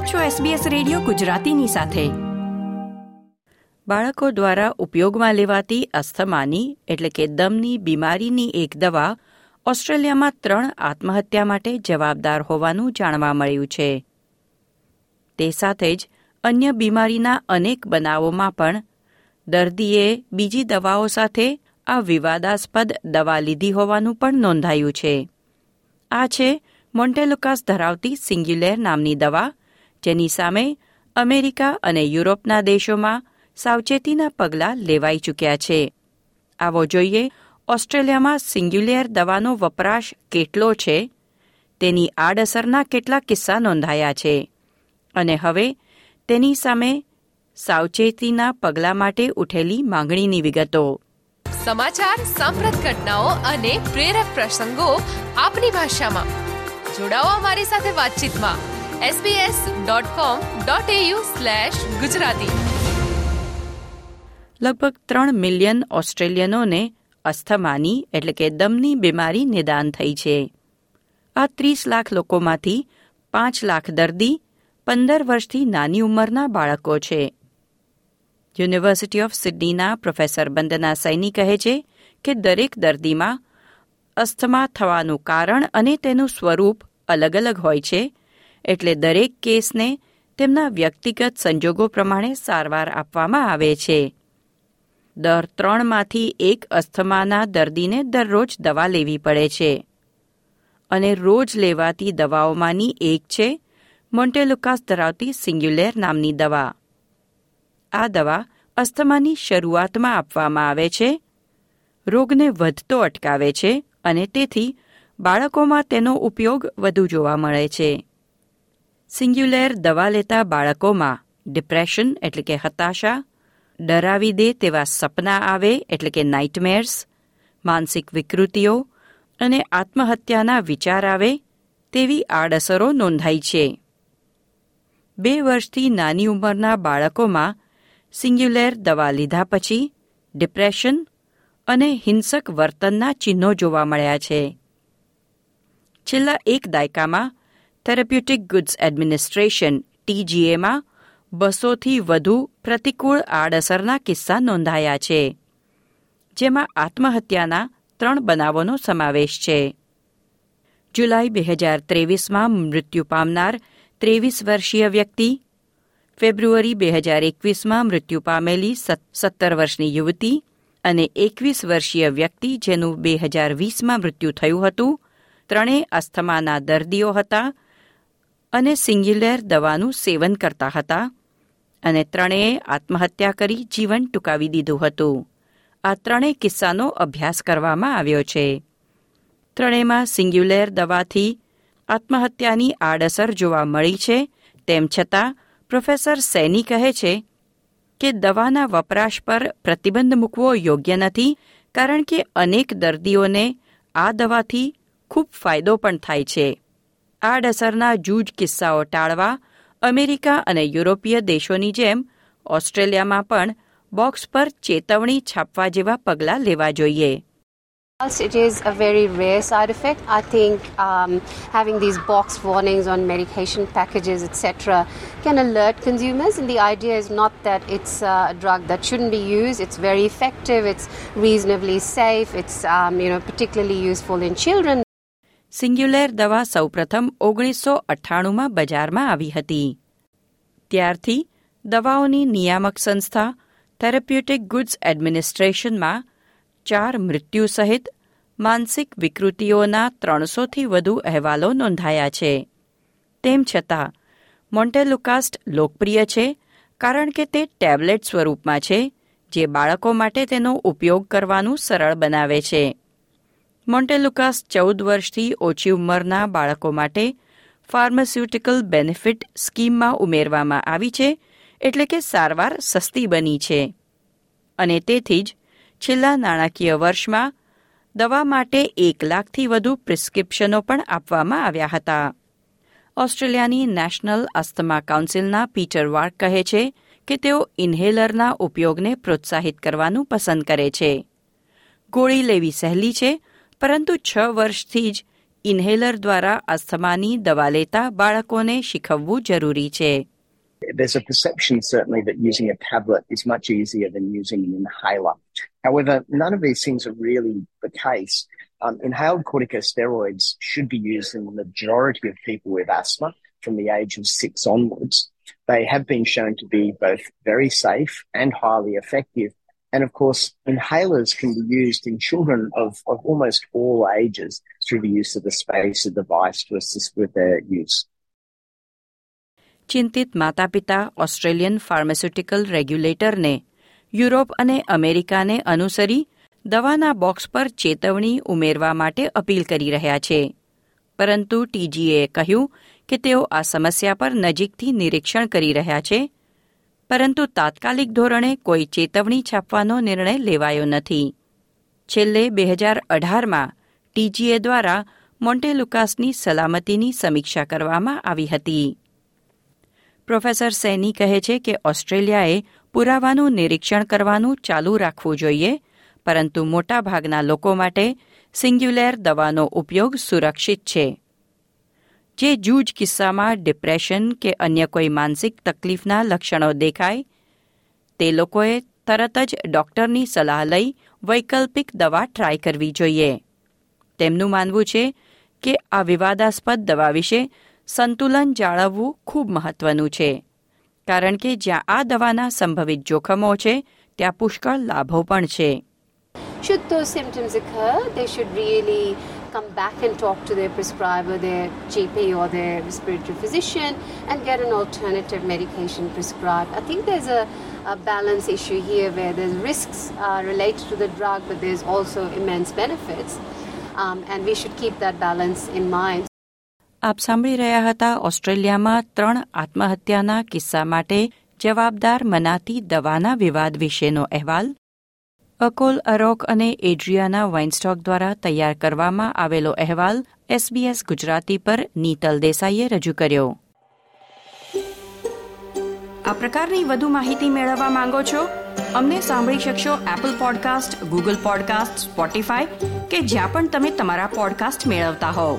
આપ છો SBS radio ગુજરાતીની સાથે. બાળકો દ્વારા ઉપયોગમાં લેવાતી અસ્થમાની, એટલે કે દમની બીમારીની એક દવા ઓસ્ટ્રેલિયામાં ત્રણ આત્મહત્યા માટે જવાબદાર હોવાનું જાણવા મળ્યું છે. તે સાથે જ અન્ય બીમારીના અનેક બનાવોમાં પણ દર્દીએ બીજી દવાઓ સાથે આ વિવાદાસ્પદ દવા લીધી હોવાનું પણ નોંધાયું છે. આ છે મોન્ટેલુકાસ ધરાવતી સિંગ્યુલેર નામની દવા જેની સામે અમેરિકા અને યુરોપના દેશોમાં સાવચેતીના પગલાં લેવાઈ ચૂક્યા છે. આવો જોઈએ, ઓસ્ટ્રેલિયામાં સિંગ્યુલેર દવાનો વપરાશ કેટલો છે? તેની આડઅસરના કેટલા કિસ્સા નોંધાયા છે? અને હવે, તેની સામે સાવચેતીના પગલાં માટે ઉઠેલી માંગણીની વિગતો. સમાચાર, સાંપ્રત ઘટનાઓ અને પ્રેરક પ્રસંગો આપની ભાષામાં. જોડાઓ અમારી સાથે વાતચીતમાં. Sbs dot com dot AU slash Gujarati લગભગ ત્રણ મિલિયન ઓસ્ટ્રેલિયનોને અસ્થમાની, એટલે કે દમની બીમારી નિદાન થઈ છે. આ ત્રીસ લાખ લોકોમાંથી પાંચ લાખ દર્દી, પંદર વર્ષથી નાની ઉંમરના બાળકો છે. યુનિવર્સિટી ઓફ સિડનીના પ્રોફેસર બંદના સૈની કહે છે કે દરેક દર્દીમાં અસ્થમા થવાનું કારણ અને તેનું સ્વરૂપ અલગ અલગ હોય છે એટલે દરેક કેસને તેમના વ્યક્તિગત સંજોગો પ્રમાણે સારવાર આપવામાં આવે છે. દર ત્રણમાંથી એક અસ્થમાના દર્દીને દરરોજ દવા લેવી પડે છે. અને રોજ લેવાતી દવાઓમાંની એક છે, મોન્ટેલુકાસ ધરાવતી સિંગ્યુલેર નામની દવા. આ દવા અસ્થમાની શરૂઆતમાં આપવામાં આવે છે, રોગને વધતો અટકાવે છે અને તેથી બાળકોમાં તેનો ઉપયોગ વધુ જોવા મળે છે. સિંગ્યુલેર દવા લેતા બાળકોમાં ડિપ્રેશન એટલે કે હતાશા. ડરાવી દે તેવા સપના આવે, એટલે કે નાઇટમેર્સ માનસિક વિકૃતિઓ અને આત્મહત્યાના વિચાર આવે, તેવી આડઅસરો નોંધાઈ છે. બે વર્ષથી નાની ઉંમરના બાળકોમાં સિંગ્યુલેર દવા લીધા પછી ડિપ્રેશન અને હિંસક વર્તનના ચિહ્નો જોવા મળ્યા છે. છેલ્લા એક દાયકામાં થેરાપ્યુટિક ગુડ્સ એડમિનિસ્ટ્રેશન ટીજીએમાં બસોથી વધુ પ્રતિકૂળ આડઅસરના કિસ્સા નોંધાયા છે, જેમાં આત્મહત્યાના ત્રણ બનાવોનો સમાવેશ છે. જુલાઈ બે હજાર ત્રેવીસમાં મૃત્યુ પામનાર ત્રેવીસ વર્ષીય વ્યક્તિ, ફેબ્રુઆરી બે હજાર એકવીસમાં મૃત્યુ પામેલી સત્તર વર્ષની યુવતી અને એકવીસ વર્ષીય વ્યક્તિ જેનું બે હજાર વીસમાં મૃત્યુ થયું હતું. ત્રણેય અસ્થમાના દર્દીઓ હતા અને સિંગ્યુલેર દવાનું સેવન કરતા હતા અને ત્રણેય આત્મહત્યા કરી જીવન ટૂંકાવી દીધું હતું. આ ત્રણેય કિસ્સાનો અભ્યાસ કરવામાં આવ્યો છે. ત્રણેયમાં સિંગ્યુલેર દવાથી આત્મહત્યાની આડઅસર જોવા મળી છે, તેમ છતાં પ્રોફેસર સૈની કહે છે કે દવાના વપરાશ પર પ્રતિબંધ મૂકવો યોગ્ય નથી, કારણ કે અનેક દર્દીઓને આ દવાથી ખૂબ ફાયદો પણ થાય છે. આડઅસરના જૂજ કિસ્સાઓ ટાળવા અમેરિકા અને યુરોપીય દેશોની જેમ ઓસ્ટ્રેલિયામાં પણ બોક્સ પર ચેતવણી છાપવા જેવા પગલાં લેવા જોઈએ It is a very rare side effect. I think um, having these box warnings on medication packages, etc., can alert consumers. And the idea is not that it's a drug that shouldn't be used. It's very effective. It's reasonably safe. It's um, you know particularly useful in children. સિંગ્યુલેર દવા સૌપ્રથમ ઓગણીસો અઠ્ઠાણુંમાં બજારમાં આવી હતી. ત્યારથી દવાઓની નિયામક સંસ્થા થેરાપ્યુટિક ગુડ્સ એડમિનિસ્ટ્રેશનમાં ચાર મૃત્યુ સહિત માનસિક વિકૃતિઓના ત્રણસોથી વધુ અહેવાલો નોંધાયા છે. તેમ છતાં, મોન્ટેલુકાસ્ટ લોકપ્રિય છે કારણ કે તે ટેબ્લેટ સ્વરૂપમાં છે, જે બાળકો માટે તેનો ઉપયોગ કરવાનું સરળ બનાવે છે. મોન્ટેલુકાસ ચૌદ વર્ષથી ઓછી ઉંમરના બાળકો માટે ફાર્માસ્યુટિકલ બેનિફિટ સ્કીમમાં ઉમેરવામાં આવી છે, એટલે કે સારવાર સસ્તી બની છે. અને તેથી જ છેલ્લા નાણાકીય વર્ષમાં દવા માટે એક લાખથી વધુ પ્રિસ્ક્રિપ્શનો પણ આપવામાં આવ્યા હતા. ઓસ્ટ્રેલિયાની નેશનલ અસ્થમા કાઉન્સિલના પીટર વાર્ક કહે છે કે તેઓ ઇન્હેલરના ઉપયોગને પ્રોત્સાહિત કરવાનું પસંદ કરે છે. ગોળી લેવી સહેલી છે પરંતુ છ વર્ષથી જ ઇન્હેલર દ્વારા અસ્થમાની દવા લેતા બાળકોને શીખવવું જરૂરી છે There's a perception, certainly, that using a tablet is much easier than using an inhaler. However, none of these things are really the case. Um, inhaled corticosteroids should be used in the majority of people with asthma from the age of six onwards. They have been shown to be both very safe and highly effective. And of course, inhalers can be used in children of, of almost all ages through the use of the spacer device to assist with their use. ચિંતિત માતા પિતા Australian pharmaceutical રેગ્યુલેટરને Europe અને અમેરિકાને અનુસરી દવાના box પર ચેતવણી ઉમેરવા માટે અપીલ કરી રહ્યા છે પરંતુ ટીજીએ કહ્યું કે તેઓ આ સમસ્યા પર નજીકથી નિરીક્ષણ કરી રહ્યા છે પરંતુ તાત્કાલિક ધોરણે કોઈ ચેતવણી છાપવાનો નિર્ણય લેવાયો નથી. છેલ્લે બે હજાર અઢારમાં ટીજીએ દ્વારા મોન્ટેલુકાસની સલામતીની સમીક્ષા કરવામાં આવી હતી. પ્રોફેસર સૈની કહે છે કે ઓસ્ટ્રેલિયાએ પુરાવાનું નિરીક્ષણ કરવાનું ચાલુ રાખવું જોઈએ, પરંતુ મોટાભાગના લોકો માટે સિંગ્યુલેર દવાનો ઉપયોગ સુરક્ષિત છે. જે જૂજ કિસ્સામાં ડિપ્રેશન કે અન્ય કોઈ માનસિક તકલીફના લક્ષણો દેખાય તે લોકોએ તરત જ ડોક્ટરની સલાહ લઈ વૈકલ્પિક દવા ટ્રાય કરવી જોઈએ. તેમનું માનવું છે કે આ વિવાદાસ્પદ દવા વિશે સંતુલન જાળવવું ખૂબ મહત્વનું છે કારણ કે જ્યાં આ દવાના સંભવિત જોખમો છે ત્યાં પુષ્કળ લાભો પણ છે. Should those symptoms occur, they should really come back and talk to their prescriber, their GP or their respiratory physician, and get an alternative medication prescribed. I think there's a, a balance issue here where there's risks uh, related to the drug, but there's also immense benefits. Um, and we should keep that balance in mind. આપ સાંભળી રહ્યા હતા ઓસ્ટ્રેલિયામાં ત્રણ આત્મહત્યાના કિસ્સા માટે જવાબદાર મનાતી દવાના વિવાદ વિશેનો અહેવાલ અકોલ, અરોક અને એડ્રિયાના વાઇનસ્ટોક દ્વારા તૈયાર કરવામાં આવેલો અહેવાલ એસબીએસ ગુજરાતી પર નીતલ દેસાઈએ રજૂ કર્યો. આ પ્રકારની વધુ માહિતી મેળવવા માંગો છો? અમને સાંભળી શકશો Apple podcast Google podcast Spotify કે જ્યાં પણ તમે તમારા પોડકાસ્ટ મેળવતા હોવ.